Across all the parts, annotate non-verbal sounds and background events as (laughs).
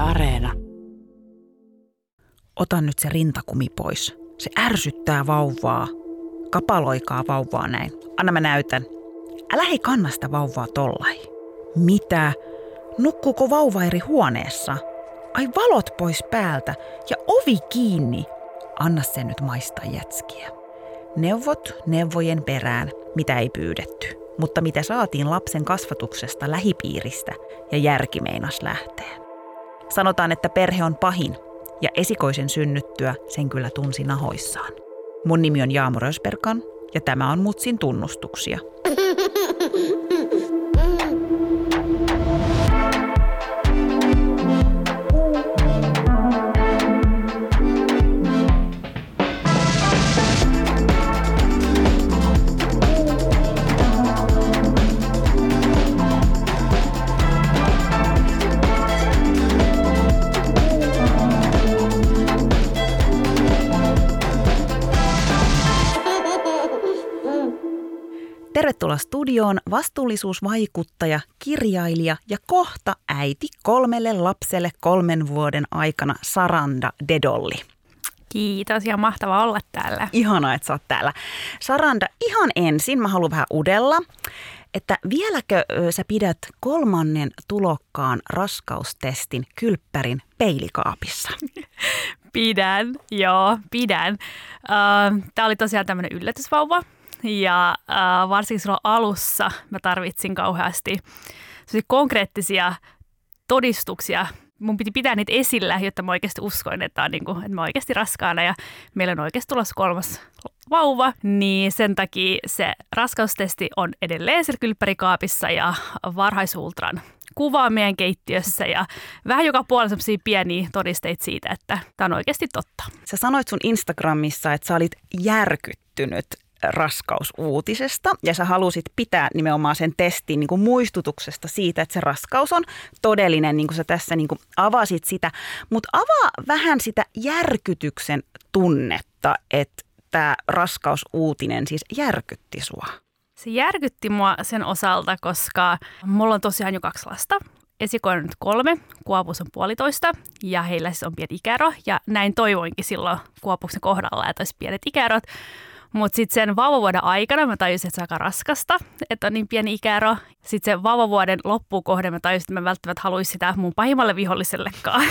Areena. Ota nyt se rintakumi pois. Se ärsyttää vauvaa. Kapaloikaa vauvaa näin. Anna mä näytän. Älä hei kanna sitä vauvaa tollai. Mitä? Nukkuuko vauva eri huoneessa? Ai valot pois päältä ja ovi kiinni. Anna sen nyt maistaa jätskiä. Neuvot neuvojen perään, mitä ei pyydetty, mutta mitä saatiin lapsen kasvatuksesta lähipiiristä ja järki meinas. Sanotaan, että perhe on pahin ja esikoisen synnyttyä sen kyllä tunsi nahoissaan. Mun nimi on Jaamo Rösberkan ja tämä on Mutsin tunnustuksia. (laughs) Tervetuloa studioon vastuullisuusvaikuttaja, kirjailija ja kohta äiti kolmelle lapselle kolmen vuoden aikana Saranda Dedolli. Kiitos ja mahtava olla täällä. Ihanaa, että sä oot täällä. Saranda, ihan ensin mä haluan vähän udella, että vieläkö sä pidät kolmannen tulokkaan raskaustestin kylppärin peilikaapissa? (laughs) Pidän, joo, pidän. Tämä oli tosiaan tämmöinen yllätysvauva, ja äh, varsinkin silloin alussa mä tarvitsin kauheasti konkreettisia todistuksia. Mun piti pitää niitä esillä, jotta mä oikeasti uskoin, että, on, niin kuin, että mä oikeasti raskaana ja meillä on oikeasti tulossa kolmas vauva, niin sen takia se raskaustesti on edelleen siellä kylppärikaapissa ja varhaisultran kuvaa meidän keittiössä ja vähän joka puolella sellaisia pieniä todisteita siitä, että tämä on oikeasti totta. Sä sanoit sun Instagramissa, että sä olit järkyttynyt raskausuutisesta ja sä halusit pitää nimenomaan sen testin niin kuin muistutuksesta siitä, että se raskaus on todellinen, niin kuin sä tässä niin kuin avasit sitä. Mutta avaa vähän sitä järkytyksen tunnetta, että tämä raskausuutinen siis järkytti sua. Se järkytti mua sen osalta, koska mulla on tosiaan jo kaksi lasta. Esikoinen nyt kolme, Kuopus on puolitoista ja heillä siis on pieni ikäero. Ja näin toivoinkin silloin Kuopuksen kohdalla, että olisi pienet ikäerot. Mutta sitten sen vauvavuoden aikana mä tajusin, että se on aika raskasta, että on niin pieni ikäero. Sitten sen vauvavuoden loppuun kohden mä tajusin, että mä välttämättä haluaisin sitä mun pahimmalle vihollisellekaan.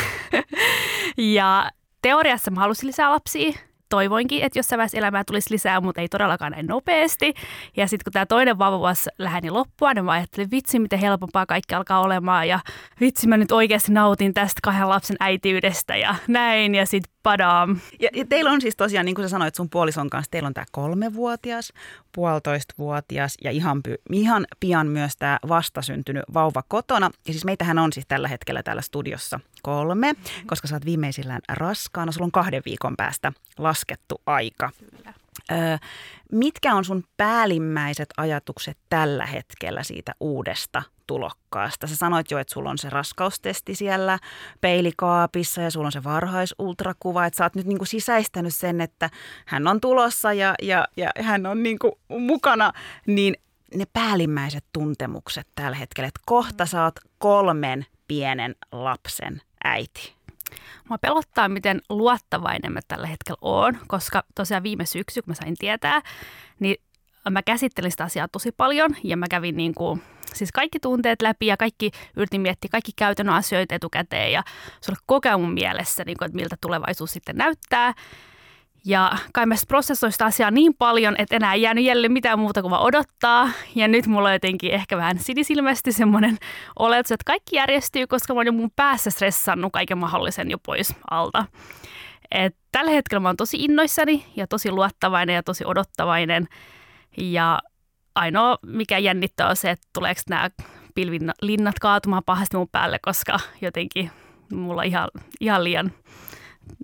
(laughs) ja teoriassa mä halusin lisää lapsia, toivoinkin, että jossain vaiheessa elämää tulisi lisää, mutta ei todellakaan näin nopeasti. Ja sitten kun tämä toinen vauvavuosi läheni loppua, niin mä ajattelin, vitsi, miten helpompaa kaikki alkaa olemaan. Ja vitsi, mä nyt oikeasti nautin tästä kahden lapsen äitiydestä ja näin. Ja sitten padam. Ja, ja teillä on siis tosiaan, niin kuin sä sanoit sun puolison kanssa, teillä on tämä kolmevuotias, puolitoistavuotias ja ihan, py, ihan pian myös tämä vastasyntynyt vauva kotona. Ja siis meitähän on siis tällä hetkellä täällä studiossa kolme, koska sä oot viimeisillään raskaana. Sulla on kahden viikon päästä laskettu aika. Kyllä. Mitkä on sun päällimmäiset ajatukset tällä hetkellä siitä uudesta tulokkaasta? Sä sanoit jo, että sulla on se raskaustesti siellä peilikaapissa ja sulla on se varhaisultrakuva, että sä oot nyt niinku sisäistänyt sen, että hän on tulossa ja, ja, ja hän on niinku mukana, niin ne päällimmäiset tuntemukset tällä hetkellä, että kohta oot kolmen pienen lapsen äiti. Mua pelottaa, miten luottavainen mä tällä hetkellä oon, koska tosiaan viime syksy, kun mä sain tietää, niin mä käsittelin sitä asiaa tosi paljon ja mä kävin niin kuin, siis kaikki tunteet läpi ja kaikki yritin miettiä kaikki käytännön asioita etukäteen ja se oli koko ajan mun mielessä, niin kuin, että miltä tulevaisuus sitten näyttää. Ja kai mä prosessoin sitä asiaa niin paljon, että enää ei jäänyt jälleen mitään muuta kuin vaan odottaa. Ja nyt mulla on jotenkin ehkä vähän sinisilmästi semmoinen oletus, että kaikki järjestyy, koska mä oon jo mun päässä stressannut kaiken mahdollisen jo pois alta. Et tällä hetkellä mä oon tosi innoissani ja tosi luottavainen ja tosi odottavainen. Ja ainoa, mikä jännittää on se, että tuleeko nämä pilvilinnat kaatumaan pahasti mun päälle, koska jotenkin mulla on ihan, ihan liian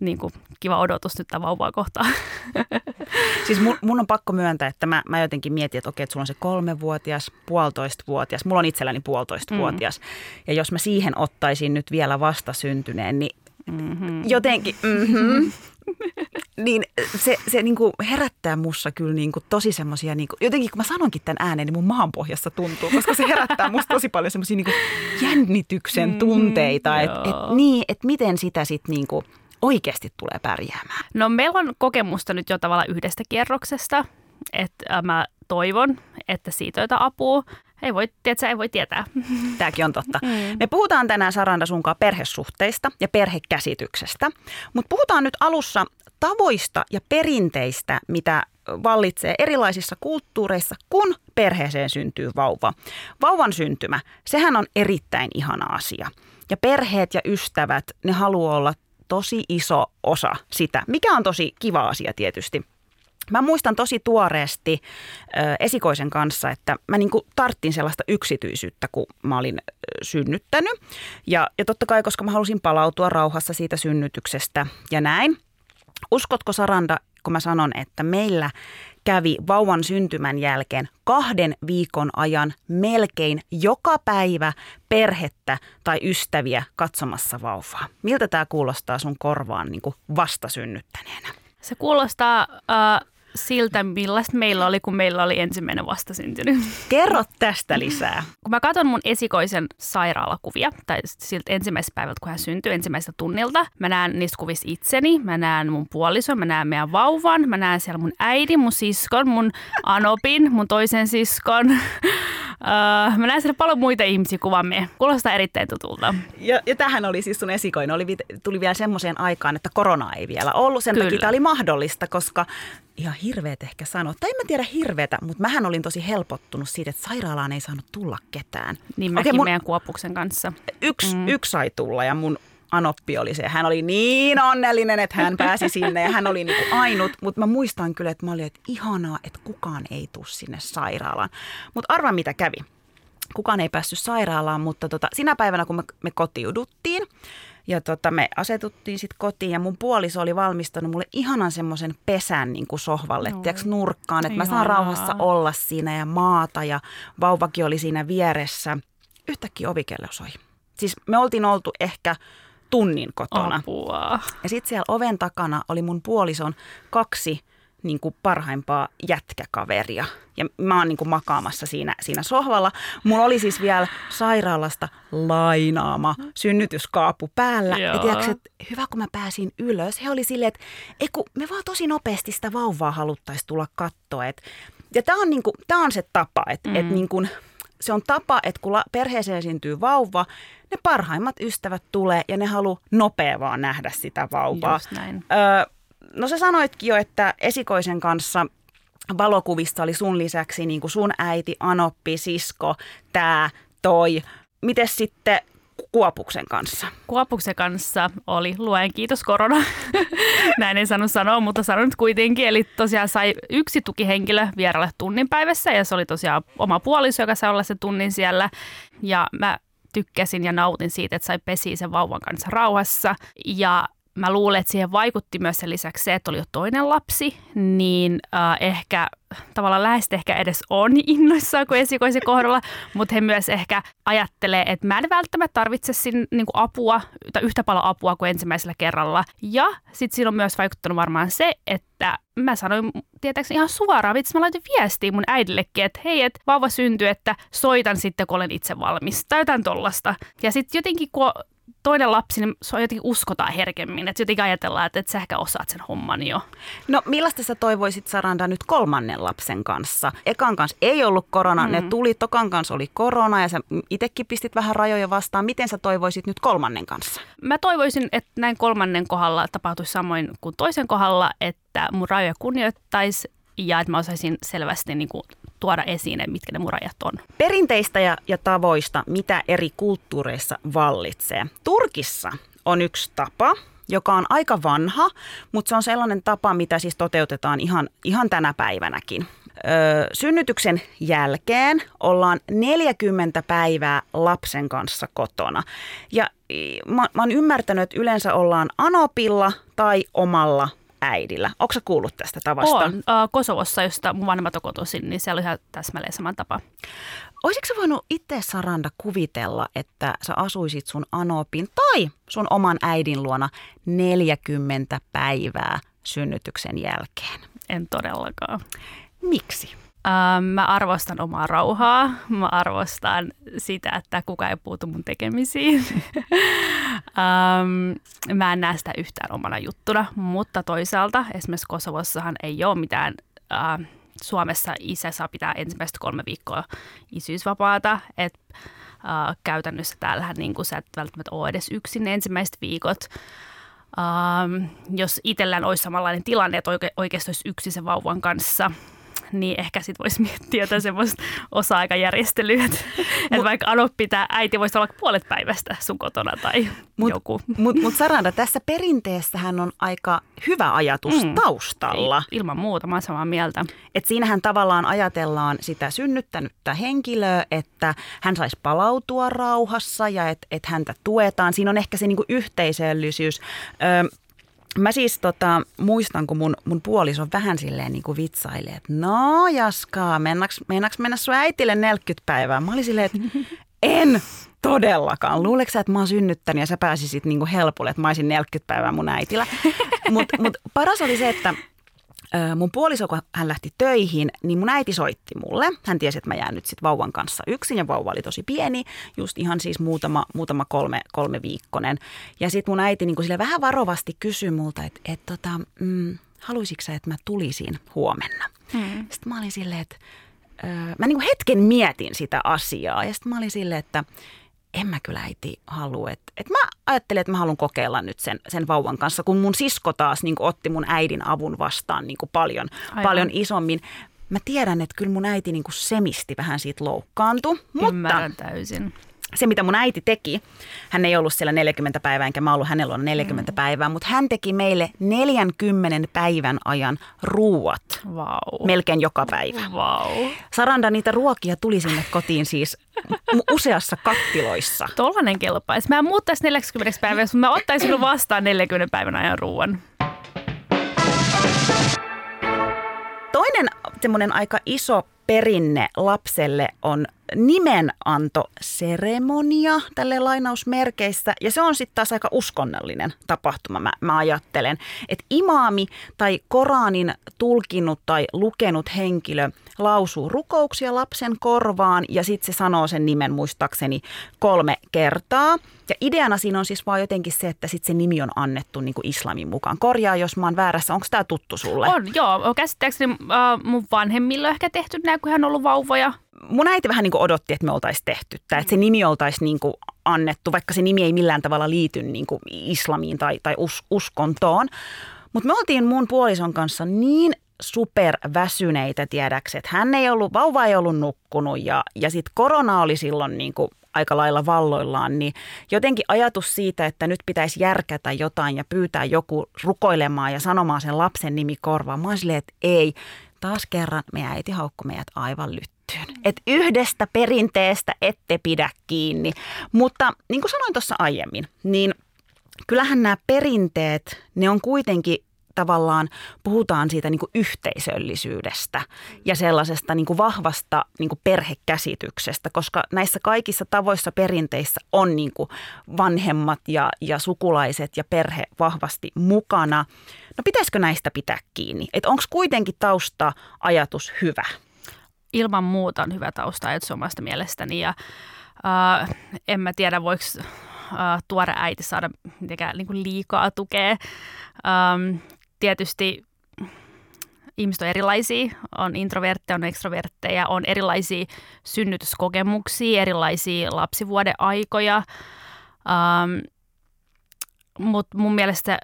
niin kuin, kiva odotus nyt vauvaa kohtaan. (laughs) Siis mun, mun on pakko myöntää, että mä, mä jotenkin mietin, että okei, että sulla on se kolmevuotias, puolitoistavuotias. Mulla on itselläni puolitoistavuotias. Mm. Ja jos mä siihen ottaisin nyt vielä vastasyntyneen, niin mm-hmm. jotenkin... Mm-hmm. (laughs) niin se, se niin kuin herättää mussa kyllä niin kuin tosi semmoisia, niin jotenkin kun mä sanonkin tämän ääneen, niin mun maanpohjassa tuntuu, koska se herättää musta tosi paljon semmoisia niin jännityksen mm, tunteita, mm, että et, niin, et miten sitä sitten niin kuin oikeasti tulee pärjäämään. No meillä on kokemusta nyt jo tavallaan yhdestä kierroksesta, että mä toivon, että siitä on apua. Ei voi, tiedätkö, ei voi tietää. (laughs) Tämäkin on totta. Mm. Me puhutaan tänään Saranda sunkaan perhesuhteista ja perhekäsityksestä, mutta puhutaan nyt alussa tavoista ja perinteistä, mitä vallitsee erilaisissa kulttuureissa, kun perheeseen syntyy vauva. Vauvan syntymä, sehän on erittäin ihana asia. Ja perheet ja ystävät, ne haluaa olla tosi iso osa sitä, mikä on tosi kiva asia tietysti. Mä muistan tosi tuoreesti ö, esikoisen kanssa, että mä niinku tarttin sellaista yksityisyyttä, kun mä olin synnyttänyt. Ja, ja totta kai, koska mä halusin palautua rauhassa siitä synnytyksestä ja näin. Uskotko Saranda, kun mä sanon, että meillä kävi vauvan syntymän jälkeen kahden viikon ajan melkein joka päivä perhettä tai ystäviä katsomassa vauvaa. Miltä tämä kuulostaa sun korvaan niin kuin vastasynnyttäneenä? Se kuulostaa äh, siltä, millaista meillä oli, kun meillä oli ensimmäinen vastasyntynyt. Kerro tästä lisää. Kun mä katson mun esikoisen sairaalakuvia, tai siltä ensimmäisestä päivältä, kun hän syntyi, ensimmäisestä tunnilta, mä näen niissä kuvissa itseni, mä näen mun puolison, mä näen meidän vauvan, mä näen siellä mun äidin, mun siskon, mun anopin, mun toisen siskon. Uh, (laughs) mä näen siellä paljon muita ihmisiä kuvamme. Kuulostaa erittäin tutulta. Ja, ja tähän oli siis sun esikoinen. Oli, tuli vielä semmoiseen aikaan, että korona ei vielä ollut. Sen Kyllä. takia tämä oli mahdollista, koska ihan hirveet ehkä sanoa. Tai en mä tiedä hirveetä, mutta mähän olin tosi helpottunut siitä, että sairaalaan ei saanut tulla ketään. Niin mäkin mun, meidän kuopuksen kanssa. Yksi, mm. yksi sai tulla ja mun Anoppi oli se. Hän oli niin onnellinen, että hän pääsi sinne ja hän oli niin kuin ainut. Mutta mä muistan kyllä, että mä olin, että ihanaa, että kukaan ei tule sinne sairaalaan. Mutta arva mitä kävi. Kukaan ei päässyt sairaalaan, mutta tota, sinä päivänä kun me, me kotiuduttiin, tota, me asetuttiin sitten kotiin ja mun puoliso oli valmistanut mulle ihanan semmoisen pesän niin kuin sohvalle, no. tiiäks, nurkkaan, että mä saan rauhassa olla siinä ja maata ja vauvakin oli siinä vieressä. Yhtäkkiä ovikello soi. Siis me oltiin oltu ehkä tunnin kotona. Apua. Ja sitten siellä oven takana oli mun puolison kaksi niin kuin parhaimpaa jätkäkaveria. Ja mä oon niin kuin makaamassa siinä, siinä sohvalla. Mulla oli siis vielä sairaalasta lainaama synnytyskaapu päällä. Joo. Ja tiedätkö, että hyvä kun mä pääsin ylös. He oli silleen, että ei kun me vaan tosi nopeasti sitä vauvaa haluttaisiin tulla katsoa. Et, ja tämä on, niin kuin, tää on se tapa, että mm. et niin kuin, se on tapa, että kun perheeseen esiintyy vauva, ne parhaimmat ystävät tulee ja ne haluaa nopea vaan nähdä sitä vauvaa. Just näin. Öö, no sä sanoitkin jo, että esikoisen kanssa valokuvissa oli sun lisäksi niin kuin sun äiti, Anoppi, sisko, tämä, toi. Miten sitten Kuopuksen kanssa? Kuopuksen kanssa oli, luen kiitos korona. (laughs) Näin en saanut sanoa, mutta sanon nyt kuitenkin. Eli tosiaan sai yksi tukihenkilö vieraille tunnin päivässä ja se oli tosiaan oma puoliso, joka sai olla se tunnin siellä. Ja mä tykkäsin ja nautin siitä, että sai pesiä sen vauvan kanssa rauhassa. Ja mä luulen, että siihen vaikutti myös sen lisäksi se, että oli jo toinen lapsi, niin äh, ehkä tavallaan läheisesti ehkä edes on (laughs) innoissaan kuin esikoisen kohdalla, mutta he myös ehkä ajattelee, että mä en välttämättä tarvitse sin, niin kuin apua tai yhtä paljon apua kuin ensimmäisellä kerralla. Ja sitten siinä on myös vaikuttanut varmaan se, että mä sanoin tietääkseni ihan suoraan, vitsi mä laitin viestiä mun äidillekin, että hei, että vauva syntyy, että soitan sitten, kun olen itse valmis, tai jotain tollasta. Ja sitten jotenkin, kun toinen lapsi, niin se on jotenkin uskotaan herkemmin. Että jotenkin ajatellaan, että, että sä ehkä osaat sen homman jo. No millaista sä toivoisit Saranda nyt kolmannen lapsen kanssa? Ekan kanssa ei ollut korona, mm. ne tuli, Tokan kanssa oli korona ja sä itsekin pistit vähän rajoja vastaan. Miten sä toivoisit nyt kolmannen kanssa? Mä toivoisin, että näin kolmannen kohdalla tapahtuisi samoin kuin toisen kohdalla, että mun rajoja kunnioittaisi ja että mä osaisin selvästi niin kuin tuoda esiin, mitkä ne murajat on. Perinteistä ja, ja tavoista, mitä eri kulttuureissa vallitsee. Turkissa on yksi tapa, joka on aika vanha, mutta se on sellainen tapa, mitä siis toteutetaan ihan, ihan tänä päivänäkin. Öö, synnytyksen jälkeen ollaan 40 päivää lapsen kanssa kotona. Ja mä, mä oon ymmärtänyt, että yleensä ollaan anopilla tai omalla äidillä. Onko kuullut tästä tavasta? On. Kosovossa, josta mun vanhemmat on kotoisin, niin siellä oli ihan täsmälleen saman tapa. Olisitko sä voinut itse Saranda kuvitella, että sä asuisit sun Anopin tai sun oman äidin luona 40 päivää synnytyksen jälkeen? En todellakaan. Miksi? Ähm, mä arvostan omaa rauhaa. Mä arvostan sitä, että kuka ei puutu mun tekemisiin. (laughs) ähm, mä en näe sitä yhtään omana juttuna, mutta toisaalta esimerkiksi Kosovossahan ei ole mitään... Äh, Suomessa isä saa pitää ensimmäistä kolme viikkoa isyysvapaata, että äh, käytännössä täällähän niin sä et välttämättä ole edes yksin ensimmäiset viikot. Ähm, jos itsellään olisi samanlainen tilanne, että oike- oikeasti olisi yksin sen vauvan kanssa, niin ehkä sit voisi miettiä jotain semmoista osa-aikajärjestelyä, että et vaikka adoppi tämä äiti voisi olla puolet päivästä sun kotona tai mut, joku. Mutta mut Saranda, tässä perinteessähän on aika hyvä ajatus mm. taustalla. Ei, ilman muuta, mä samaa mieltä. Et siinähän tavallaan ajatellaan sitä synnyttänyttä henkilöä, että hän saisi palautua rauhassa ja että et häntä tuetaan. Siinä on ehkä se niinku yhteisöllisyys. Ö, Mä siis tota, muistan, kun mun, mun puoliso vähän silleen niin kuin vitsailee, että no Jaskaa, mennäks, mennäks mennä sun äitille 40 päivää? Mä olin silleen, että en todellakaan. Luuleeko että mä oon synnyttänyt ja sä pääsisit niin kuin helpolle, että mä olisin 40 päivää mun äitillä? Mutta mut paras oli se, että mun puoliso, kun hän lähti töihin, niin mun äiti soitti mulle. Hän tiesi, että mä jään nyt sitten vauvan kanssa yksin ja vauva oli tosi pieni, just ihan siis muutama, muutama kolme, kolme viikkonen. Ja sitten mun äiti niin sille vähän varovasti kysyi multa, että et, tota, mm, haluaisitko sä, että mä tulisin huomenna? Hmm. Sitten mä olin silleen, että mä niin hetken mietin sitä asiaa ja sitten mä olin silleen, että en mä kyllä äiti halua. Et, et mä ajattelin, että mä haluan kokeilla nyt sen, sen vauvan kanssa, kun mun sisko taas niin otti mun äidin avun vastaan niin paljon, paljon isommin. Mä tiedän, että kyllä mun äiti niin semisti vähän siitä loukkaantui. Ymmärrän mutta, täysin se, mitä mun äiti teki, hän ei ollut siellä 40 päivää, enkä mä ollut hänellä on 40 mm. päivää, mutta hän teki meille 40 päivän ajan ruuat. Wow. Melkein joka päivä. Wow. Saranda, niitä ruokia tuli sinne kotiin siis useassa kattiloissa. Tollainen kelpaisi. Mä en muuttaisi 40 päivää, mutta mä ottaisin vastaan 40 päivän ajan ruoan. Toinen semmoinen aika iso perinne lapselle on nimenantoseremonia tälle lainausmerkeissä. Ja se on sitten taas aika uskonnollinen tapahtuma, mä, mä ajattelen. Että imaami tai Koranin tulkinnut tai lukenut henkilö lausuu rukouksia lapsen korvaan ja sitten se sanoo sen nimen muistaakseni kolme kertaa. Ja ideana siinä on siis vaan jotenkin se, että sit se nimi on annettu niin kuin islamin mukaan. Korjaa, jos mä oon väärässä. Onko tämä tuttu sulle? On, joo. Käsittääkseni äh, mun vanhemmilla ehkä tehty näin, kun hän on ollut vauvoja mun äiti vähän niin kuin odotti, että me oltaisiin tehty tämä, että se nimi oltaisiin niin kuin annettu, vaikka se nimi ei millään tavalla liity niin kuin islamiin tai, tai us, uskontoon. Mutta me oltiin mun puolison kanssa niin superväsyneitä tiedäksi, että hän ei ollut, vauva ei ollut nukkunut ja, ja sitten korona oli silloin niin kuin aika lailla valloillaan, niin jotenkin ajatus siitä, että nyt pitäisi järkätä jotain ja pyytää joku rukoilemaan ja sanomaan sen lapsen nimi korvaan. Mä silleen, että ei. Taas kerran meidän äiti haukkui meidät aivan lyt tiettyyn. Että yhdestä perinteestä ette pidä kiinni. Mutta niin kuin sanoin tuossa aiemmin, niin kyllähän nämä perinteet, ne on kuitenkin tavallaan puhutaan siitä niin kuin yhteisöllisyydestä ja sellaisesta niin kuin vahvasta niin kuin perhekäsityksestä, koska näissä kaikissa tavoissa perinteissä on niin kuin vanhemmat ja, ja sukulaiset ja perhe vahvasti mukana. No pitäisikö näistä pitää kiinni? Että onko kuitenkin tausta ajatus hyvä? ilman muuta on hyvä tausta omasta mielestäni ja äh, en mä tiedä voiko äh, tuore äiti saada mitenkään niin kuin liikaa tukea. Ähm, tietysti ihmiset on erilaisia, on introvertteja, on ekstrovertteja, on erilaisia synnytyskokemuksia, erilaisia lapsivuoden aikoja. Ähm, Mutta mun mielestä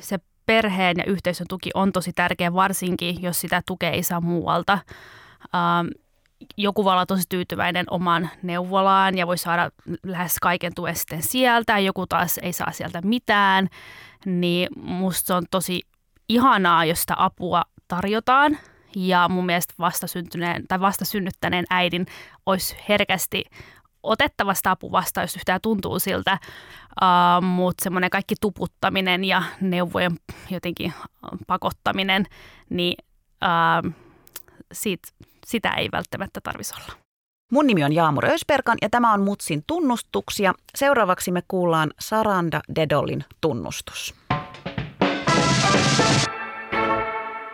se perheen ja yhteisön tuki on tosi tärkeä, varsinkin jos sitä tukea ei saa muualta. Ähm, joku voi olla tosi tyytyväinen omaan neuvolaan ja voi saada lähes kaiken tuen sitten sieltä, joku taas ei saa sieltä mitään, niin musta se on tosi ihanaa, jos sitä apua tarjotaan. Ja mun mielestä vastasyntyneen tai vastasynnyttäneen äidin olisi herkästi otettava sitä apua vastaan, jos yhtään tuntuu siltä, uh, mutta semmoinen kaikki tuputtaminen ja neuvojen jotenkin pakottaminen, niin uh, siitä sitä ei välttämättä tarvitsisi olla. Mun nimi on Jaamur Ösperkan ja tämä on Mutsin tunnustuksia. Seuraavaksi me kuullaan Saranda Dedolin tunnustus.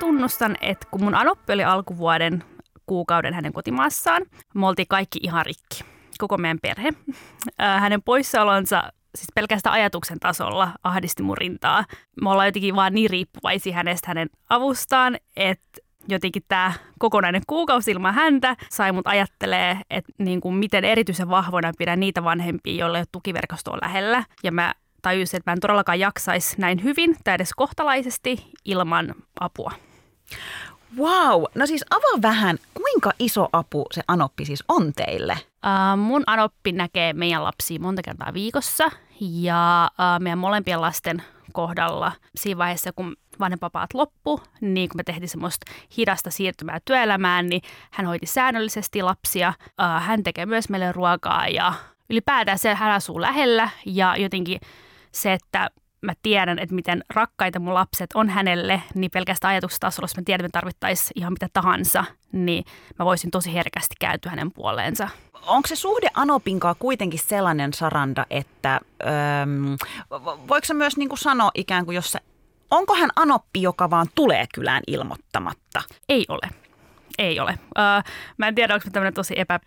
Tunnustan, että kun mun anoppi oli alkuvuoden kuukauden hänen kotimaassaan, me oltiin kaikki ihan rikki, koko meidän perhe. Hänen poissaolonsa siis pelkästään ajatuksen tasolla ahdisti mun rintaa. Me ollaan jotenkin vaan niin riippuvaisia hänestä hänen avustaan, että jotenkin tämä kokonainen kuukausi ilman häntä sai mut ajattelee, että niin kuin miten erityisen vahvoina pidän niitä vanhempia, joilla ei ole lähellä. Ja mä tajusin, että mä en todellakaan jaksaisi näin hyvin tai edes kohtalaisesti ilman apua. Wow, no siis avaa vähän, kuinka iso apu se anoppi siis on teille? Uh, mun anoppi näkee meidän lapsia monta kertaa viikossa ja uh, meidän molempien lasten kohdalla siinä vaiheessa, kun vanhempapaat loppu, niin kun me tehtiin semmoista hidasta siirtymää työelämään, niin hän hoiti säännöllisesti lapsia. Uh, hän tekee myös meille ruokaa ja ylipäätään se hän asuu lähellä ja jotenkin se, että mä tiedän, että miten rakkaita mun lapset on hänelle, niin pelkästään ajatustasolla, jos mä tiedän, että me tarvittaisiin ihan mitä tahansa, niin mä voisin tosi herkästi kääntyä hänen puoleensa. Onko se suhde Anopinkaan kuitenkin sellainen, Saranda, että öö, voiko se myös niin kuin sanoa ikään kuin, jos se, onko hän Anoppi, joka vaan tulee kylään ilmoittamatta? Ei ole. Ei ole. Uh, mä en tiedä, onko tämmöinen tosi epä,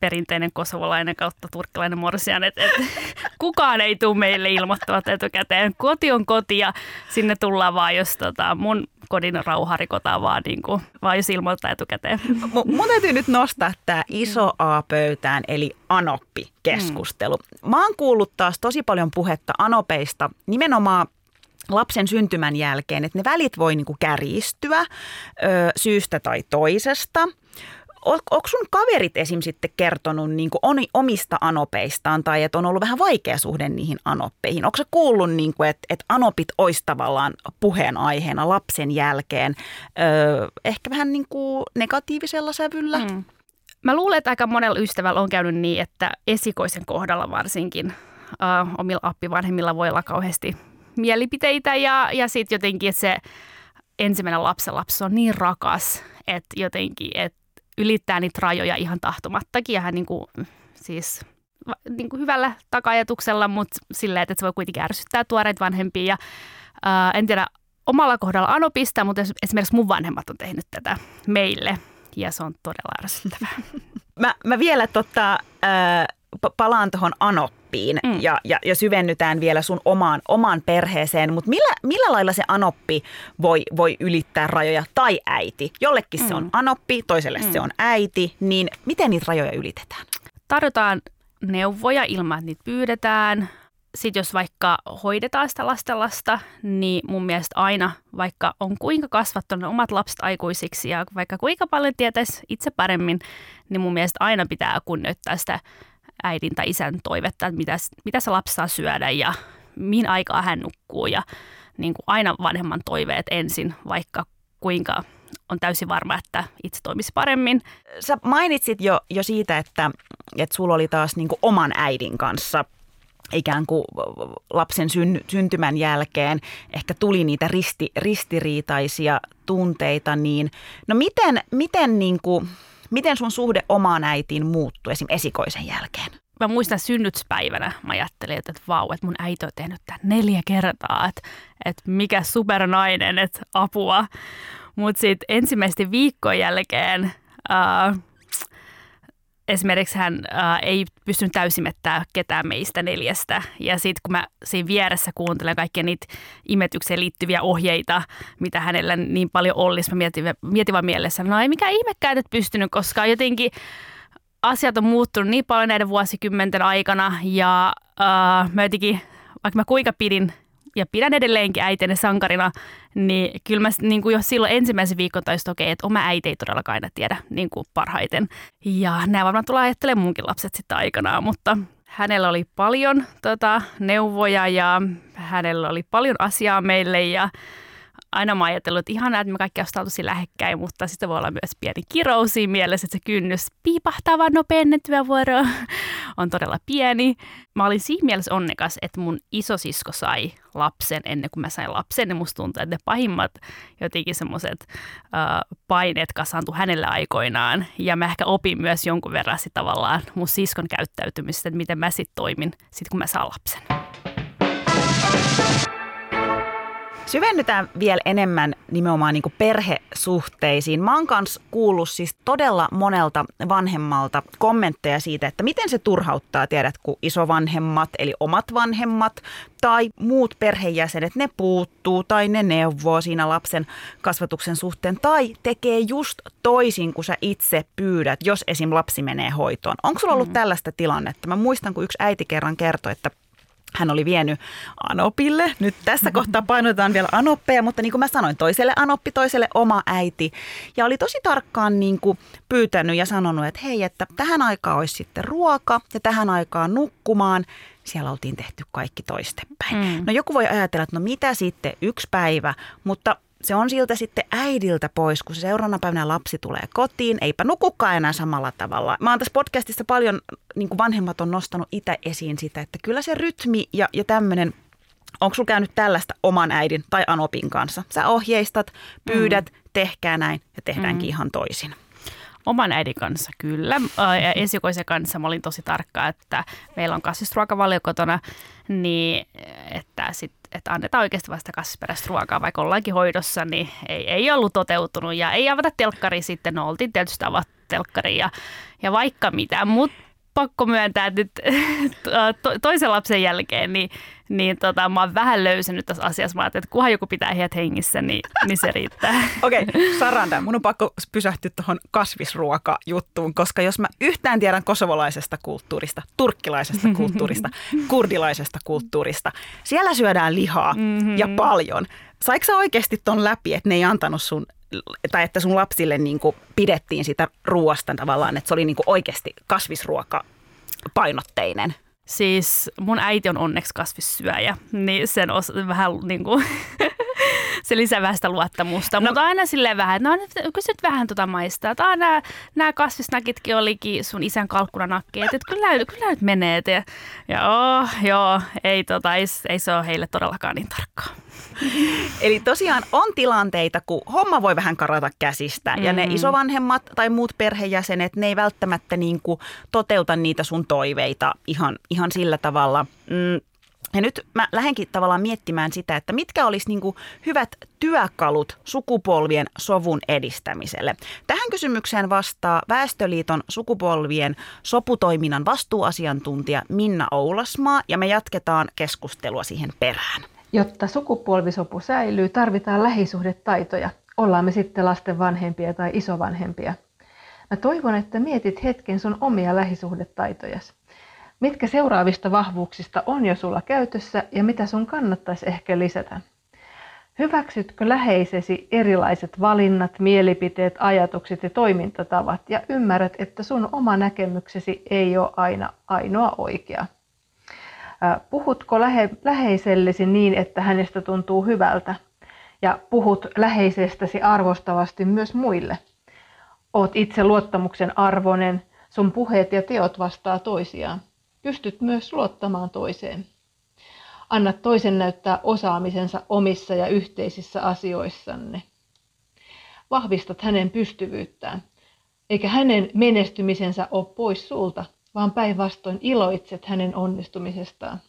perinteinen kosovolainen kautta turkkilainen morsian, että et, (laughs) kukaan ei tule meille ilmoittavat etukäteen. Koti on koti ja sinne tullaan vaan, jos tota, mun kodin rauha rikotaan vaan, niin kuin, vaan jos ilmoittaa etukäteen. (laughs) M- mun täytyy nyt nostaa tämä iso A pöytään, eli Anoppi-keskustelu. Mm. Mä oon kuullut taas tosi paljon puhetta Anopeista, nimenomaan lapsen syntymän jälkeen, että ne välit voi niinku kärjistyä ö, syystä tai toisesta – Onko sun kaverit esim. sitten kertonut niin kuin omista anopeistaan tai että on ollut vähän vaikea suhde niihin anoppeihin? Onko se kuullut, niin kuin, että, että anopit olisi tavallaan puheenaiheena lapsen jälkeen öö, ehkä vähän niin kuin negatiivisella sävyllä? Mm. Mä luulen, että aika monella ystävällä on käynyt niin, että esikoisen kohdalla varsinkin äh, omilla appivanhemmilla voi olla kauheasti mielipiteitä ja, ja sitten jotenkin, että se ensimmäinen lapsen lapsi on niin rakas, että jotenkin, että ylittää niitä rajoja ihan tahtomattakin ja hän niin kuin, siis niin kuin hyvällä takajatuksella, mutta silleen, että se voi kuitenkin ärsyttää tuoreita vanhempia. Ja, ää, en tiedä omalla kohdalla Anopista, mutta esimerkiksi mun vanhemmat on tehnyt tätä meille ja se on todella ärsyttävää. (laughs) mä, mä vielä tota, ää, palaan tuohon anoppiin mm. ja, ja, ja syvennytään vielä sun omaan, omaan perheeseen, mutta millä, millä lailla se anoppi voi, voi ylittää rajoja tai äiti? Jollekin mm. se on mm. anoppi, toiselle mm. se on äiti, niin miten niitä rajoja ylitetään? Tarjotaan neuvoja ilman, että niitä pyydetään. Sitten jos vaikka hoidetaan sitä lastenlasta, niin mun mielestä aina, vaikka on kuinka kasvattanut omat lapset aikuisiksi ja vaikka kuinka paljon tietäisi itse paremmin, niin mun mielestä aina pitää kunnioittaa sitä äidin tai isän toivetta, että mitä, mitä se lapsi saa syödä ja mihin aikaa hän nukkuu ja niin kuin aina vanhemman toiveet ensin, vaikka kuinka on täysin varma, että itse toimisi paremmin. Sä mainitsit jo, jo siitä, että, että sulla oli taas niin kuin oman äidin kanssa ikään kuin lapsen syn, syntymän jälkeen ehkä tuli niitä risti, ristiriitaisia tunteita, niin no miten, miten niin kuin, Miten sun suhde omaan äitiin muuttui esim. esikoisen jälkeen? Mä muistan synnytyspäivänä, mä ajattelin, että, vau, että mun äiti on tehnyt tämän neljä kertaa, että, että mikä supernainen, että apua. Mutta sitten ensimmäisten viikkojen jälkeen äh, esimerkiksi hän ää, ei pystynyt täysimettää ketään meistä neljästä. Ja sitten kun mä siinä vieressä kuuntelen kaikkia niitä imetykseen liittyviä ohjeita, mitä hänellä niin paljon olisi, mä mietin, mietin vaan mielessä, no ei mikään ihmekään et pystynyt, koska jotenkin asiat on muuttunut niin paljon näiden vuosikymmenten aikana ja ää, mä jotenkin, vaikka mä kuinka pidin ja pidän edelleenkin äitini sankarina, niin kyllä mä niin kuin jo silloin ensimmäisen viikon taisin, okei, että oma äiti ei todellakaan aina tiedä niin kuin parhaiten. Ja nämä varmaan tulee ajattelemaan munkin lapset sitten aikanaan, mutta hänellä oli paljon tota, neuvoja ja hänellä oli paljon asiaa meille ja aina mä ajatellut, että ihanaa, että me kaikki ollaan tosi lähekkäin, mutta sitten voi olla myös pieni kirous mielessä, että se kynnys piipahtaa vaan nopein (laughs) on todella pieni. Mä olin siinä mielessä onnekas, että mun isosisko sai lapsen ennen kuin mä sain lapsen, niin musta tuntuu, että ne pahimmat jotenkin semmoiset paineet kasaantui hänelle aikoinaan. Ja mä ehkä opin myös jonkun verran sit tavallaan mun siskon käyttäytymistä, että miten mä sitten toimin sit kun mä saan lapsen. Syvennytään vielä enemmän nimenomaan niin perhesuhteisiin. Mä oon kanssa kuullut siis todella monelta vanhemmalta kommentteja siitä, että miten se turhauttaa, tiedät, kun isovanhemmat, eli omat vanhemmat tai muut perheenjäsenet, ne puuttuu tai ne neuvoo siinä lapsen kasvatuksen suhteen tai tekee just toisin kuin sä itse pyydät, jos esim. lapsi menee hoitoon. Onko sulla ollut mm. tällaista tilannetta? Mä muistan, kun yksi äiti kerran kertoi, että hän oli vienyt Anopille. Nyt tässä kohtaa painotetaan vielä Anoppeja, mutta niin kuin mä sanoin, toiselle Anoppi, toiselle oma äiti. Ja oli tosi tarkkaan niin kuin pyytänyt ja sanonut, että hei, että tähän aikaan olisi sitten ruoka ja tähän aikaan nukkumaan. Siellä oltiin tehty kaikki toistepäin. Mm. No joku voi ajatella, että no mitä sitten yksi päivä, mutta se on siltä sitten äidiltä pois, kun se seuraavana päivänä lapsi tulee kotiin, eipä nukukaan enää samalla tavalla. Mä oon tässä podcastissa paljon, niin kuin vanhemmat on nostanut itse esiin sitä, että kyllä se rytmi ja, ja tämmöinen Onko sulla käynyt tällaista oman äidin tai Anopin kanssa? Sä ohjeistat, pyydät, mm. tehkää näin ja tehdäänkin mm. ihan toisin. Oman äidin kanssa kyllä. Ja (laughs) esikoisen kanssa mä olin tosi tarkka, että meillä on kasvisruokavalio kotona, niin että, sit, että annetaan oikeasti vasta kasvisperäistä ruokaa, vaikka ollaankin hoidossa, niin ei, ei ollut toteutunut. Ja ei avata telkkari sitten, no oltiin tietysti avattu telkkari ja, ja vaikka mitä, mutta pakko myöntää, että nyt (laughs) to, toisen lapsen jälkeen niin, niin tota, mä oon vähän löysänyt tässä asiassa. Mä että kunhan joku pitää heidät hengissä, niin, niin se riittää. (laughs) Okei, okay, Saranda, mun on pakko pysähtyä tuohon kasvisruokajuttuun, koska jos mä yhtään tiedän kosovolaisesta kulttuurista, turkkilaisesta (laughs) kulttuurista, kurdilaisesta kulttuurista, siellä syödään lihaa mm-hmm. ja paljon. Saiko sä oikeasti ton läpi, että ne ei antanut sun tai että sun lapsille niin kuin pidettiin sitä ruoasta tavallaan, että se oli niin kuin oikeasti kasvisruoka painotteinen? Siis mun äiti on onneksi kasvissyöjä, niin sen os, vähän niin kuin (laughs) (laughs) se lisää vähän sitä luottamusta. No, Mutta aina silleen vähän, että no kysyt vähän tota maistaa. Että nämä, nämä kasvisnakitkin olikin sun isän kalkkunanakkeet, että kyllä, kyllä nyt menee. Ja, ja oh, joo, ei, tota, ei, ei se ole heille todellakaan niin tarkkaa. (laughs) Eli tosiaan on tilanteita, kun homma voi vähän karata käsistä mm-hmm. ja ne mm. isovanhemmat tai muut perhejäsenet, ne ei välttämättä niin kuin toteuta niitä sun toiveita ihan, ihan sillä tavalla. Mm, ja nyt mä lähdenkin tavallaan miettimään sitä, että mitkä olisi niin hyvät työkalut sukupolvien sovun edistämiselle. Tähän kysymykseen vastaa Väestöliiton sukupolvien soputoiminnan vastuuasiantuntija Minna Oulasmaa ja me jatketaan keskustelua siihen perään. Jotta sukupolvisopu säilyy, tarvitaan lähisuhdetaitoja. Ollaan me sitten lasten vanhempia tai isovanhempia. Mä toivon, että mietit hetken sun omia lähisuhdetaitojasi. Mitkä seuraavista vahvuuksista on jo sulla käytössä ja mitä sun kannattaisi ehkä lisätä? Hyväksytkö läheisesi erilaiset valinnat, mielipiteet, ajatukset ja toimintatavat ja ymmärrät, että sun oma näkemyksesi ei ole aina ainoa oikea? Puhutko lähe, läheisellesi niin, että hänestä tuntuu hyvältä? Ja puhut läheisestäsi arvostavasti myös muille? Oot itse luottamuksen arvoinen, sun puheet ja teot vastaa toisiaan. Pystyt myös luottamaan toiseen. Anna toisen näyttää osaamisensa omissa ja yhteisissä asioissanne. Vahvistat hänen pystyvyyttään, eikä hänen menestymisensä ole pois sulta, vaan päinvastoin iloitset hänen onnistumisestaan.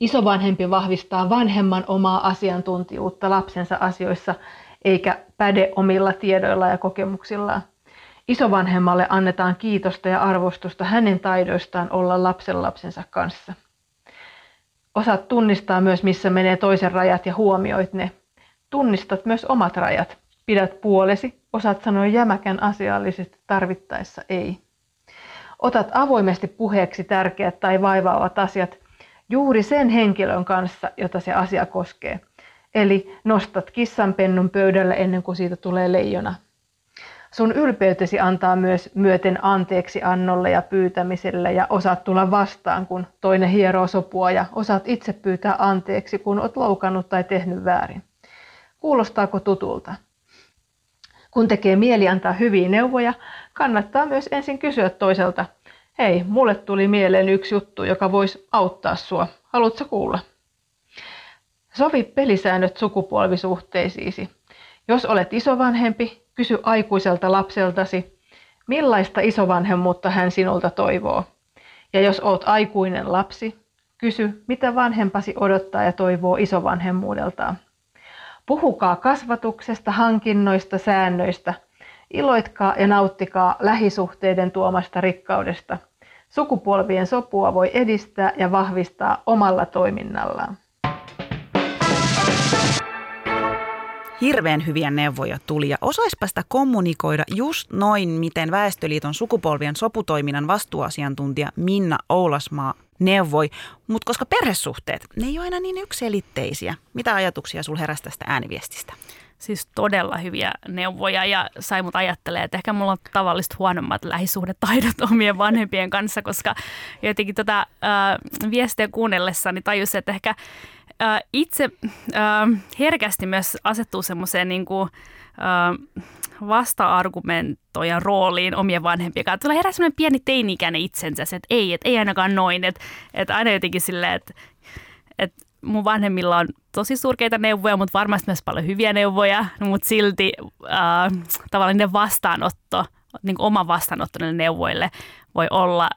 Isovanhempi vahvistaa vanhemman omaa asiantuntijuutta lapsensa asioissa, eikä päde omilla tiedoilla ja kokemuksillaan. Isovanhemmalle annetaan kiitosta ja arvostusta hänen taidoistaan olla lapsenlapsensa kanssa. Osaat tunnistaa myös, missä menee toisen rajat ja huomioit ne. Tunnistat myös omat rajat. Pidät puolesi, osaat sanoa jämäkän asiallisesti tarvittaessa ei. Otat avoimesti puheeksi tärkeät tai vaivaavat asiat juuri sen henkilön kanssa, jota se asia koskee. Eli nostat kissanpennun pöydälle ennen kuin siitä tulee leijona. Sun ylpeytesi antaa myös myöten anteeksi annolle ja pyytämiselle ja osaat tulla vastaan, kun toinen hieroo sopua ja osaat itse pyytää anteeksi, kun oot loukannut tai tehnyt väärin. Kuulostaako tutulta? Kun tekee mieli antaa hyviä neuvoja, kannattaa myös ensin kysyä toiselta, hei, mulle tuli mieleen yksi juttu, joka voisi auttaa sua. Haluatko kuulla? Sovi pelisäännöt sukupolvisuhteisiisi. Jos olet isovanhempi, kysy aikuiselta lapseltasi, millaista isovanhemmuutta hän sinulta toivoo. Ja jos oot aikuinen lapsi, Kysy, mitä vanhempasi odottaa ja toivoo isovanhemmuudeltaan. Puhukaa kasvatuksesta, hankinnoista, säännöistä. Iloitkaa ja nauttikaa lähisuhteiden tuomasta rikkaudesta. Sukupolvien sopua voi edistää ja vahvistaa omalla toiminnallaan. Hirveän hyviä neuvoja tuli ja osaispa sitä kommunikoida just noin, miten Väestöliiton sukupolvien soputoiminnan vastuuasiantuntija Minna Oulasmaa neuvoi. Mutta koska perhesuhteet, ne ei ole aina niin ykselitteisiä. Mitä ajatuksia sul heräsi tästä ääniviestistä? Siis todella hyviä neuvoja ja sai mut ajattelemaan, että ehkä mulla on tavallista huonommat lähisuhdetaidot (laughs) omien vanhempien kanssa, koska jotenkin tota, äh, viestiä kuunnellessani tajusin, että ehkä äh, itse äh, herkästi myös asettuu semmoiseen niin kuin, äh, vasta-argumentoijan rooliin omien vanhempien kanssa. Tulee herää semmoinen pieni teini-ikäinen itsensä, että ei, että ei ainakaan noin. Että, että aina jotenkin silleen, että, että mun vanhemmilla on tosi surkeita neuvoja, mutta varmasti myös paljon hyviä neuvoja, mutta silti äh, tavallaan vastaanotto, niin oma vastaanotto neuvoille voi olla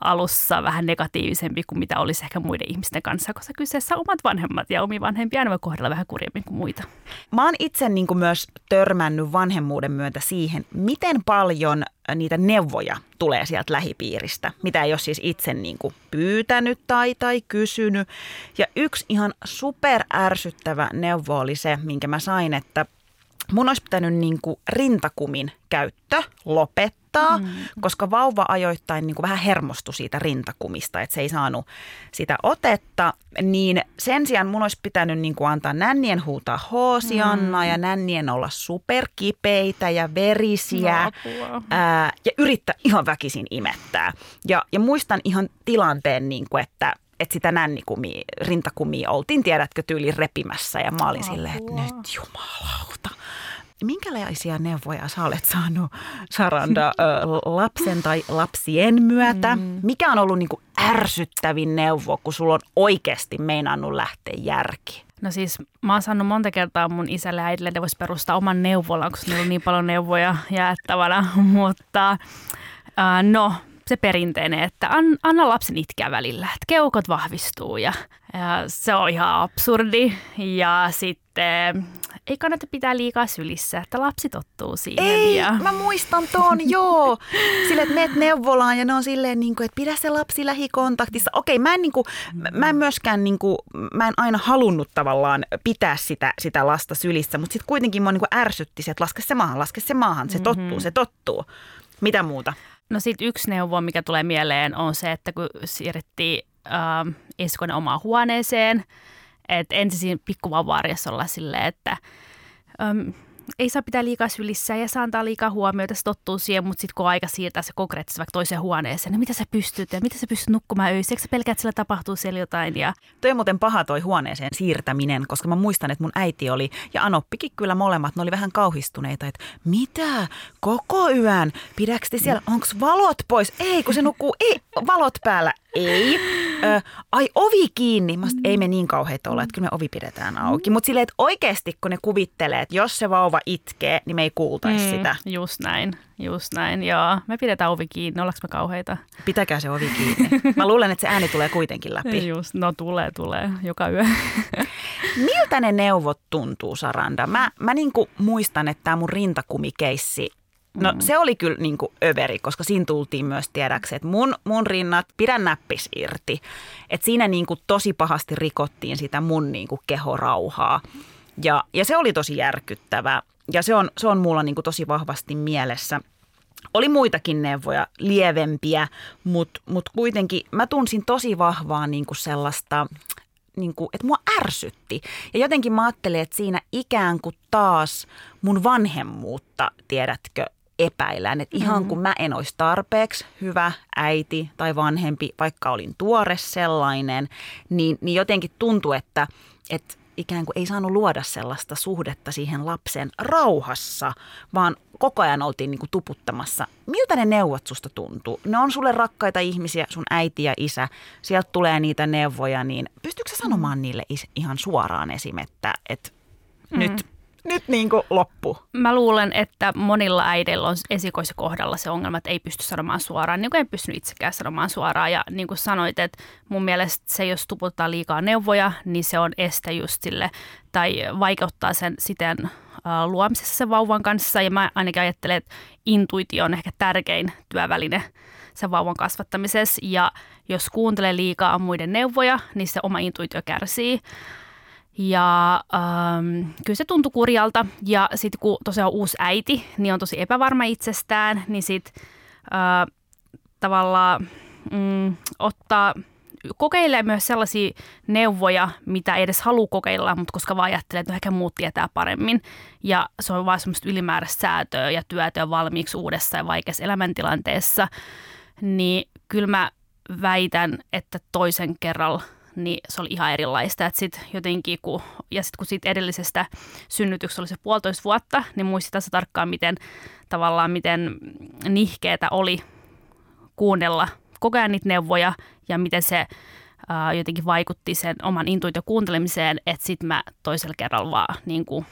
alussa vähän negatiivisempi kuin mitä olisi ehkä muiden ihmisten kanssa, koska kyseessä omat vanhemmat ja omi vanhempia aina voi kohdella vähän kurjemmin kuin muita. Mä oon itse niin kuin myös törmännyt vanhemmuuden myötä siihen, miten paljon niitä neuvoja tulee sieltä lähipiiristä, mitä ei ole siis itse niin kuin pyytänyt tai, tai kysynyt. Ja yksi ihan super ärsyttävä neuvo oli se, minkä mä sain, että mun olisi pitänyt niin kuin rintakumin käyttö lopettaa, mm. koska vauva ajoittain niin kuin vähän hermostui siitä rintakumista, että se ei saanut sitä otetta, niin sen sijaan mun olisi pitänyt niin kuin antaa nännien huutaa hoosianna mm. ja nännien olla superkipeitä ja verisiä no, ää, ja yrittää ihan väkisin imettää. Ja, ja muistan ihan tilanteen, niin kuin, että että sitä nännikumia, rintakumia oltiin, tiedätkö, tyyli repimässä. Ja mä olin silleen, että nyt jumalauta. Minkälaisia neuvoja sä olet saanut, Saranda, lapsen tai lapsien myötä? Mm. Mikä on ollut niin kuin ärsyttävin neuvo, kun sulla on oikeasti meinannut lähteä järki? No siis mä oon saanut monta kertaa mun isälle ja äidille, että voisi perustaa oman neuvolan, koska niillä on niin paljon neuvoja jaettavana. (laughs) Mutta äh, no, se perinteinen, että an, anna lapsen itkeä välillä, että keukot vahvistuu ja, ja se on ihan absurdi. Ja sitten ei kannata pitää liikaa sylissä, että lapsi tottuu siihen. Ei, ja... mä muistan ton, (laughs) joo. Sille, että meet neuvolaan ja ne on silleen, niin kuin, että pidä se lapsi lähikontaktissa. Okei, mä en, niin kuin, mä en myöskään, niin kuin, mä en aina halunnut tavallaan pitää sitä, sitä lasta sylissä, mutta sitten kuitenkin mua niin kuin ärsytti se, että laske se maahan, laske se maahan, se tottuu, mm-hmm. se tottuu. Mitä muuta? No sitten yksi neuvo, mikä tulee mieleen, on se, että kun siirrettiin äh, Eskonen omaan huoneeseen, että ensin siinä pikkuvauvaarjassa olla silleen, että ähm, ei saa pitää liikaa sylissä ja saa antaa liikaa huomiota, se tottuu siihen, mutta sitten kun aika siirtää se konkreettisesti vaikka toiseen huoneeseen, niin mitä sä pystyt ja mitä sä pystyt nukkumaan eikö sä pelkää, että sillä tapahtuu siellä jotain? Ja... Toi on muuten paha toi huoneeseen siirtäminen, koska mä muistan, että mun äiti oli ja Anoppikin kyllä molemmat, ne oli vähän kauhistuneita, että mitä, koko yön, pidäkö te siellä, onko valot pois? Ei, kun se nukkuu, ei, valot päällä, ei. Ö, ai ovi kiinni. Mä ei me niin kauheita olla, että kyllä me ovi pidetään auki. Mutta silleen, että oikeasti kun ne kuvittelee, että jos se vauva itkee, niin me ei kuultaisi mm, sitä. Just näin, just näin. Joo, me pidetään ovi kiinni. Ollaanko me kauheita? Pitäkää se ovi kiinni. Mä luulen, että se ääni tulee kuitenkin (laughs) läpi. Just, no tulee, tulee. Joka yö. (laughs) Miltä ne neuvot tuntuu, Saranda? Mä, mä niin muistan, että tämä mun rintakumikeissi No mm. se oli kyllä niin kuin överi, koska siinä tultiin myös tiedäksi, että mun, mun rinnat, pidä näppis irti. Että siinä niin kuin tosi pahasti rikottiin sitä mun niin kuin kehorauhaa. Ja, ja se oli tosi järkyttävää. Ja se on, se on mulla niin kuin tosi vahvasti mielessä. Oli muitakin neuvoja, lievempiä, mutta mut kuitenkin mä tunsin tosi vahvaa niin kuin sellaista niin kuin, että mua ärsytti. Ja jotenkin mä ajattelin, että siinä ikään kuin taas mun vanhemmuutta, tiedätkö, epäillään. Että ihan mm-hmm. kun mä en olisi tarpeeksi hyvä äiti tai vanhempi, vaikka olin tuore sellainen, niin, niin jotenkin tuntui, että, että ikään kuin ei saanut luoda sellaista suhdetta siihen lapsen rauhassa, vaan koko ajan oltiin niin kuin tuputtamassa. Miltä ne neuvot susta tuntuu? Ne on sulle rakkaita ihmisiä, sun äiti ja isä. Sieltä tulee niitä neuvoja, niin pystyykö sä sanomaan niille ihan suoraan esim. että, että mm. nyt nyt niin kuin loppu. Mä luulen, että monilla äideillä on esikoiskohdalla se ongelma, että ei pysty sanomaan suoraan, niin kuin en pystynyt itsekään sanomaan suoraan. Ja niin kuin sanoit, että mun mielestä se, jos tuputtaa liikaa neuvoja, niin se on este just sille, tai vaikeuttaa sen siten uh, luomisessa sen vauvan kanssa. Ja mä ainakin ajattelen, että intuitio on ehkä tärkein työväline sen vauvan kasvattamisessa. Ja jos kuuntelee liikaa muiden neuvoja, niin se oma intuitio kärsii. Ja ähm, kyllä se tuntui kurjalta. Ja sitten kun tosiaan on uusi äiti, niin on tosi epävarma itsestään, niin sitten äh, tavallaan mm, ottaa, kokeilee myös sellaisia neuvoja, mitä ei edes halua kokeilla, mutta koska vaan ajattelee, että ehkä muut tietää paremmin. Ja se on vaan semmoista ylimääräistä säätöä ja työtä valmiiksi uudessa ja vaikeassa elämäntilanteessa. Niin kyllä mä väitän, että toisen kerralla niin se oli ihan erilaista. Et sit jotenkin, kun, ja sitten kun siitä edellisestä synnytyksestä oli se puolitoista vuotta, niin muistin tässä tarkkaan, miten tavallaan miten nihkeetä oli kuunnella koko ajan niitä neuvoja ja miten se ää, jotenkin vaikutti sen oman intuitio kuuntelemiseen, että sitten mä toisella kerralla vaan niin kuin,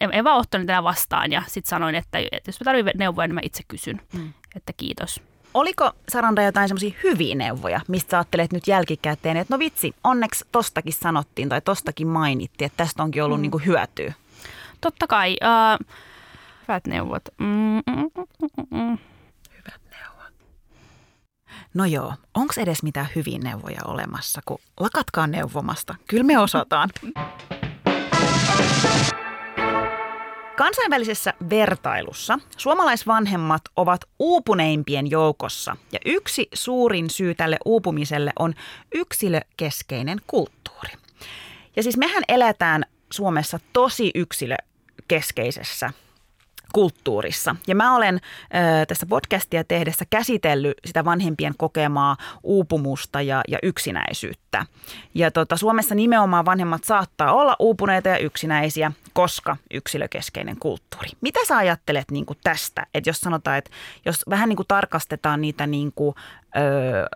en, en vaan ottanut tätä vastaan ja sitten sanoin, että, että jos mä tarvitsen neuvoja, niin mä itse kysyn, mm. että kiitos. Oliko Saranda jotain semmoisia hyviä neuvoja, mistä sä ajattelet nyt jälkikäteen, että no vitsi, onneksi tostakin sanottiin tai tostakin mainittiin, että tästä onkin ollut mm. niin kuin hyötyä? Totta kai. Uh, hyvät neuvot. Mm, mm, mm, mm. Hyvät neuvot. No joo, onko edes mitään hyviä neuvoja olemassa, kun lakatkaa neuvomasta. Kyllä me osataan. (laughs) Kansainvälisessä vertailussa suomalaisvanhemmat ovat uupuneimpien joukossa ja yksi suurin syy tälle uupumiselle on yksilökeskeinen kulttuuri. Ja siis mehän eletään Suomessa tosi yksilökeskeisessä kulttuurissa. Ja mä olen ö, tässä podcastia tehdessä käsitellyt sitä vanhempien kokemaa uupumusta ja, ja yksinäisyyttä. Ja tota, Suomessa nimenomaan vanhemmat saattaa olla uupuneita ja yksinäisiä, koska yksilökeskeinen kulttuuri. Mitä sä ajattelet niin kuin tästä? Että jos sanotaan, että jos vähän niin kuin tarkastetaan niitä niin kuin, ö,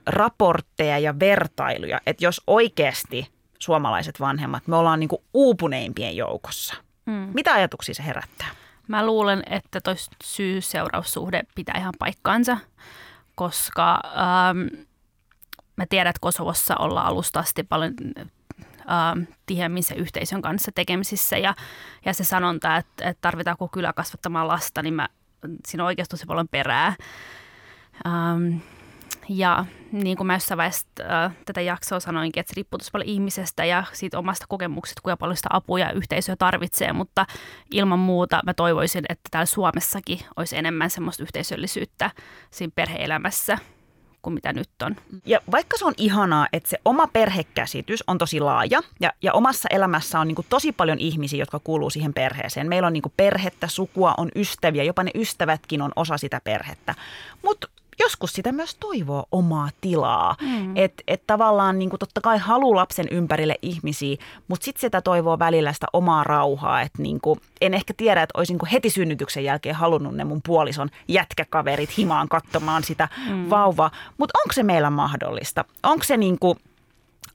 raportteja ja vertailuja, että jos oikeasti suomalaiset vanhemmat, me ollaan niin kuin uupuneimpien joukossa. Mm. Mitä ajatuksia se herättää? Mä luulen, että toi syy-seuraussuhde pitää ihan paikkaansa, koska ähm, mä tiedän, että Kosovossa ollaan alusta asti paljon ähm, tiheämmin se yhteisön kanssa tekemisissä ja, ja se sanonta, että, että tarvitaanko kylä kasvattamaan lasta, niin mä, siinä on oikeasti tosi paljon perää. Ähm, ja niin kuin mä jossain vaiheessa äh, tätä jaksoa sanoinkin, että se riippuu tosi paljon ihmisestä ja siitä omasta kokemuksesta, kuinka paljon sitä apua ja yhteisöä tarvitsee, mutta ilman muuta mä toivoisin, että täällä Suomessakin olisi enemmän semmoista yhteisöllisyyttä siinä perheelämässä kuin mitä nyt on. Ja vaikka se on ihanaa, että se oma perhekäsitys on tosi laaja ja, ja omassa elämässä on niin kuin tosi paljon ihmisiä, jotka kuuluu siihen perheeseen. Meillä on niin kuin perhettä, sukua, on ystäviä, jopa ne ystävätkin on osa sitä perhettä. Mutta joskus sitä myös toivoo omaa tilaa. Mm. Että et tavallaan niin kuin totta kai haluaa lapsen ympärille ihmisiä, mutta sitten sitä toivoo välillä sitä omaa rauhaa. Että niin kuin, en ehkä tiedä, että olisin heti synnytyksen jälkeen halunnut ne mun puolison jätkäkaverit himaan katsomaan sitä mm. vauvaa. Mutta onko se meillä mahdollista? Onko se, niin kuin,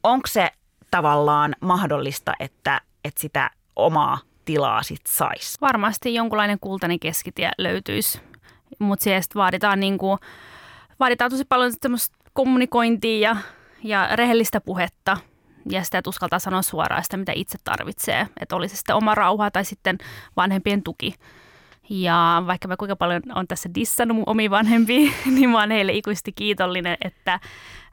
onko se tavallaan mahdollista, että, että sitä omaa tilaa sit saisi? Varmasti jonkunlainen kultainen keskitie löytyisi, mutta siellä vaaditaan niin kuin vaaditaan tosi paljon semmoista kommunikointia ja, ja rehellistä puhetta ja sitä, että uskaltaa sanoa suoraan sitä, mitä itse tarvitsee. Että oli se sitten oma rauha tai sitten vanhempien tuki. Ja vaikka mä kuinka paljon on tässä dissannut mun omi vanhempia, (laughs) niin mä oon heille ikuisesti kiitollinen, että,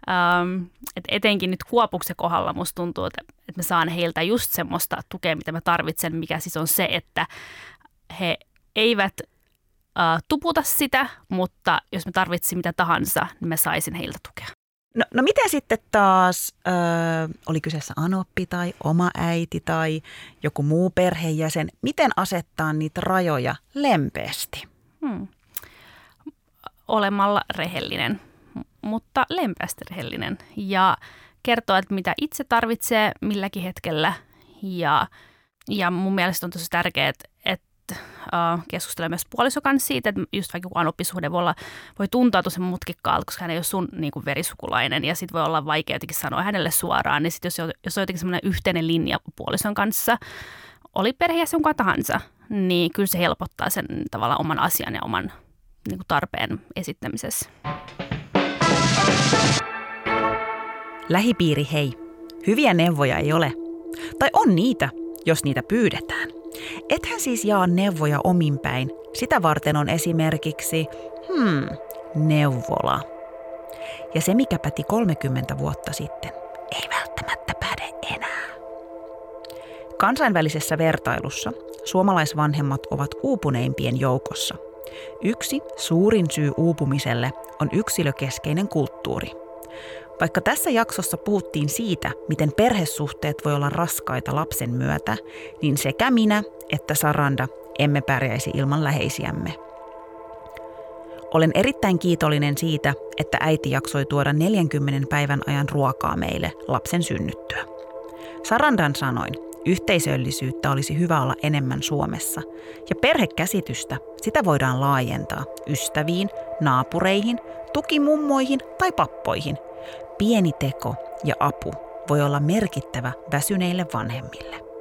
ähm, että etenkin nyt Kuopuksen kohdalla musta tuntuu, että, että mä saan heiltä just semmoista tukea, mitä mä tarvitsen, mikä siis on se, että he eivät uh, tuputa sitä, mutta jos mä tarvitsin mitä tahansa, niin mä saisin heiltä tukea. No, no miten sitten taas, ö, oli kyseessä anoppi tai oma äiti tai joku muu perheenjäsen, miten asettaa niitä rajoja lempeästi? Hmm. Olemalla rehellinen, mutta lempeästi rehellinen ja kertoa, että mitä itse tarvitsee milläkin hetkellä ja, ja mun mielestä on tosi tärkeää, että uh, keskustella myös puoliso kanssa siitä, että just vaikka kukaan oppisuhde voi, olla, voi tuntua tosi mutkikkaalta, koska hän ei ole sun niin kuin verisukulainen ja sitten voi olla vaikea jotenkin sanoa hänelle suoraan, niin sitten jos, jos on jotenkin semmoinen yhteinen linja puolison kanssa, oli perheessä jonka tahansa, niin kyllä se helpottaa sen tavallaan oman asian ja oman niin kuin tarpeen esittämisessä. Lähipiiri hei. Hyviä neuvoja ei ole. Tai on niitä, jos niitä pyydetään. Ethän siis jaa neuvoja ominpäin. Sitä varten on esimerkiksi, hmm, neuvola. Ja se, mikä päti 30 vuotta sitten, ei välttämättä päde enää. Kansainvälisessä vertailussa suomalaisvanhemmat ovat uupuneimpien joukossa. Yksi suurin syy uupumiselle on yksilökeskeinen kulttuuri. Vaikka tässä jaksossa puhuttiin siitä, miten perhesuhteet voi olla raskaita lapsen myötä, niin sekä minä että Saranda emme pärjäisi ilman läheisiämme. Olen erittäin kiitollinen siitä, että äiti jaksoi tuoda 40 päivän ajan ruokaa meille lapsen synnyttyä. Sarandan sanoin, yhteisöllisyyttä olisi hyvä olla enemmän Suomessa. Ja perhekäsitystä, sitä voidaan laajentaa ystäviin, naapureihin, tukimummoihin tai pappoihin. Pieni teko ja apu voi olla merkittävä väsyneille vanhemmille.